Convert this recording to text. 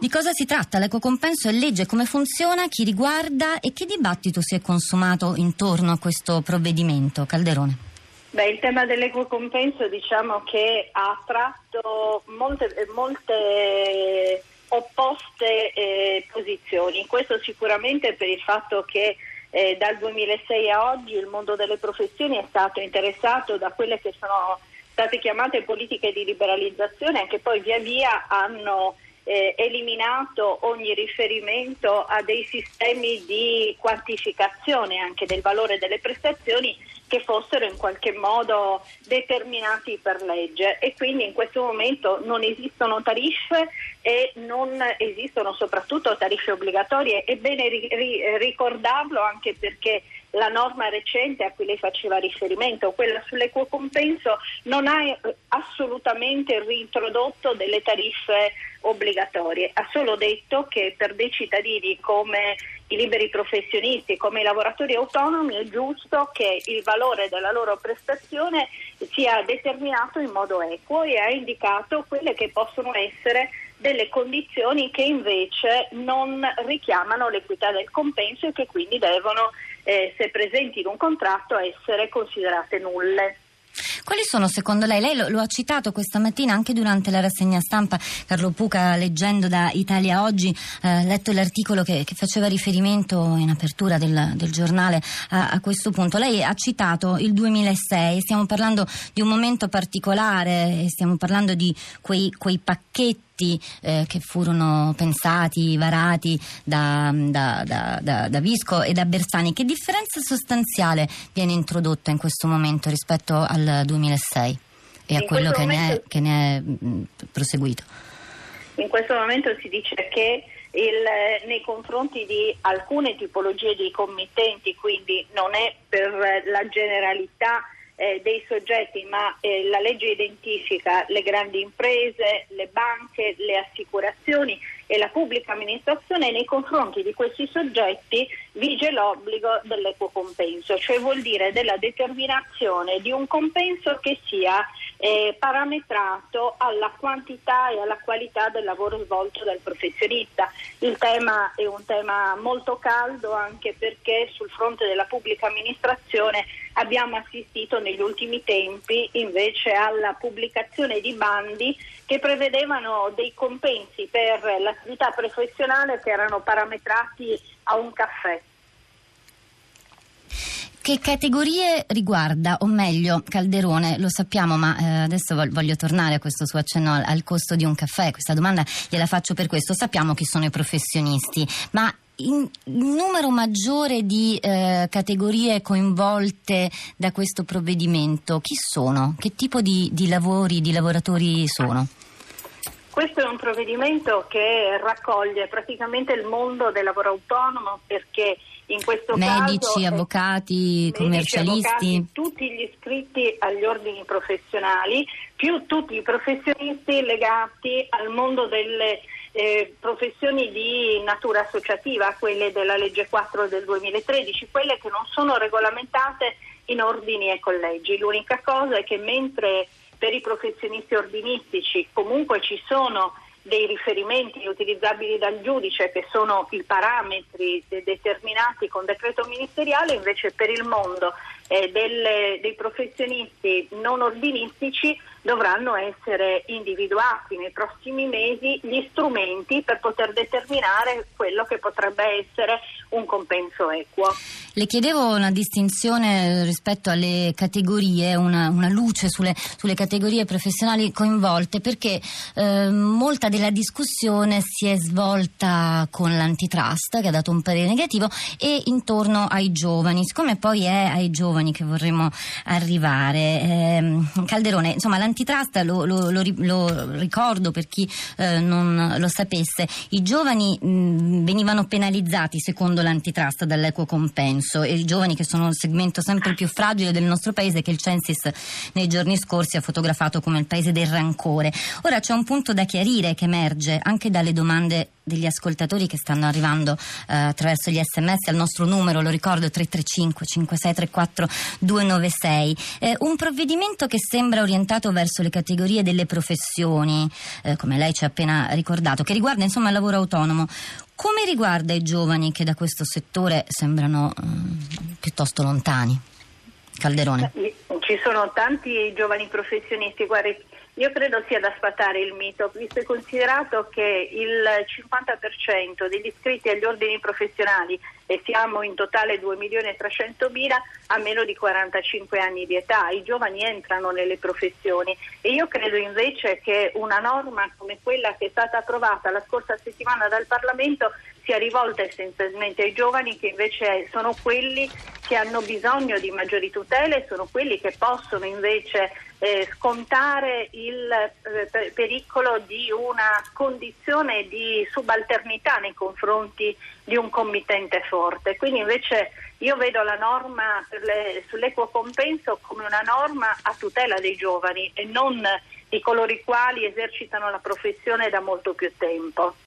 Di cosa si tratta? L'equo compenso è legge, come funziona, chi riguarda e che dibattito si è consumato intorno a questo provvedimento? Calderone. Beh, il tema dell'equo compenso diciamo che ha tratto molte, molte opposte eh, posizioni. Questo sicuramente per il fatto che eh, dal 2006 a oggi il mondo delle professioni è stato interessato da quelle che sono state chiamate politiche di liberalizzazione che poi via via hanno eh, eliminato ogni riferimento a dei sistemi di quantificazione anche del valore delle prestazioni che fossero in qualche modo determinati per legge e quindi in questo momento non esistono tariffe e non esistono soprattutto tariffe obbligatorie. È bene ri- ri- ricordarlo anche perché la norma recente a cui lei faceva riferimento, quella sull'equo compenso, non ha eh, assolutamente reintrodotto delle tariffe obbligatorie, ha solo detto che per dei cittadini come i liberi professionisti, come i lavoratori autonomi, è giusto che il valore della loro prestazione sia determinato in modo equo e ha indicato quelle che possono essere delle condizioni che invece non richiamano l'equità del compenso e che quindi devono, eh, se presenti in un contratto, essere considerate nulle. Quali sono secondo lei, lei lo, lo, ha citato questa mattina anche durante la rassegna stampa, Carlo Puca leggendo da Italia Oggi, ha eh, letto l'articolo che, che, faceva riferimento in apertura del, del giornale a, a, questo punto. Lei ha citato il 2006, stiamo parlando di un momento particolare, stiamo parlando di quei, quei pacchetti eh, che furono pensati, varati da, da, da, da, Visco e da Bersani. Che differenza sostanziale viene introdotta in questo momento rispetto al 2006 e in a quello che, momento, ne è, che ne è mh, proseguito? In questo momento si dice che il, nei confronti di alcune tipologie di committenti, quindi non è per la generalità eh, dei soggetti, ma eh, la legge identifica le grandi imprese, le banche, le assicurazioni e la pubblica amministrazione nei confronti di questi soggetti vige l'obbligo dell'equo compenso, cioè vuol dire della determinazione di un compenso che sia eh, parametrato alla quantità e alla qualità del lavoro svolto dal professionista. Il tema è un tema molto caldo anche perché sul fronte della pubblica amministrazione abbiamo assistito negli ultimi tempi invece alla pubblicazione di bandi che prevedevano dei compensi per l'attività professionale che erano parametrati a un caffè. Che categorie riguarda, o meglio, Calderone, lo sappiamo, ma eh, adesso voglio tornare a questo suo accenno al, al costo di un caffè. Questa domanda gliela faccio per questo. Sappiamo chi sono i professionisti, ma in numero maggiore di eh, categorie coinvolte da questo provvedimento, chi sono? Che tipo di, di lavori, di lavoratori sono? Questo è un provvedimento che raccoglie praticamente il mondo del lavoro autonomo perché in questo medici, caso avvocati, commercialisti, avvocati, tutti gli iscritti agli ordini professionali, più tutti i professionisti legati al mondo delle eh, professioni di natura associativa, quelle della legge 4 del 2013, quelle che non sono regolamentate in ordini e collegi. L'unica cosa è che mentre per i professionisti ordinistici comunque ci sono dei riferimenti utilizzabili dal giudice che sono i parametri de- determinati con decreto ministeriale, invece per il mondo eh, delle, dei professionisti non ordinistici dovranno essere individuati nei prossimi mesi gli strumenti per poter determinare quello che potrebbe essere un compenso equo. Le chiedevo una distinzione rispetto alle categorie, una, una luce sulle, sulle, categorie professionali coinvolte, perché eh, molta della discussione si è svolta con l'antitrust, che ha dato un parere negativo, e intorno ai giovani. Siccome poi è ai giovani che vorremmo arrivare, eh, Calderone, insomma, l'antitrust, lo, lo, lo, lo ricordo per chi eh, non lo sapesse, i giovani mh, venivano penalizzati secondo l'antitrust dall'equo compenso. Penso, e i giovani che sono un segmento sempre più fragile del nostro paese che il Censis nei giorni scorsi ha fotografato come il paese del rancore. Ora c'è un punto da chiarire che emerge anche dalle domande degli ascoltatori che stanno arrivando eh, attraverso gli sms al nostro numero, lo ricordo 335 5634 296. Eh, un provvedimento che sembra orientato verso le categorie delle professioni, eh, come lei ci ha appena ricordato, che riguarda insomma il lavoro autonomo. Come riguarda i giovani che da questo settore sembrano eh, piuttosto lontani? Calderone. Ci sono tanti giovani professionisti, guardi, io credo sia da sfatare il mito, visto e considerato che il 50% degli iscritti agli ordini professionali, e siamo in totale 2 milioni e 300 mila, ha meno di 45 anni di età. I giovani entrano nelle professioni e io credo invece che una norma come quella che è stata approvata la scorsa settimana dal Parlamento sia rivolta essenzialmente ai giovani che invece sono quelli che hanno bisogno di maggiori tutele, sono quelli che possono invece eh, scontare il eh, pericolo di una condizione di subalternità nei confronti di un committente forte. Quindi invece io vedo la norma le, sull'equo compenso come una norma a tutela dei giovani e non di coloro i quali esercitano la professione da molto più tempo.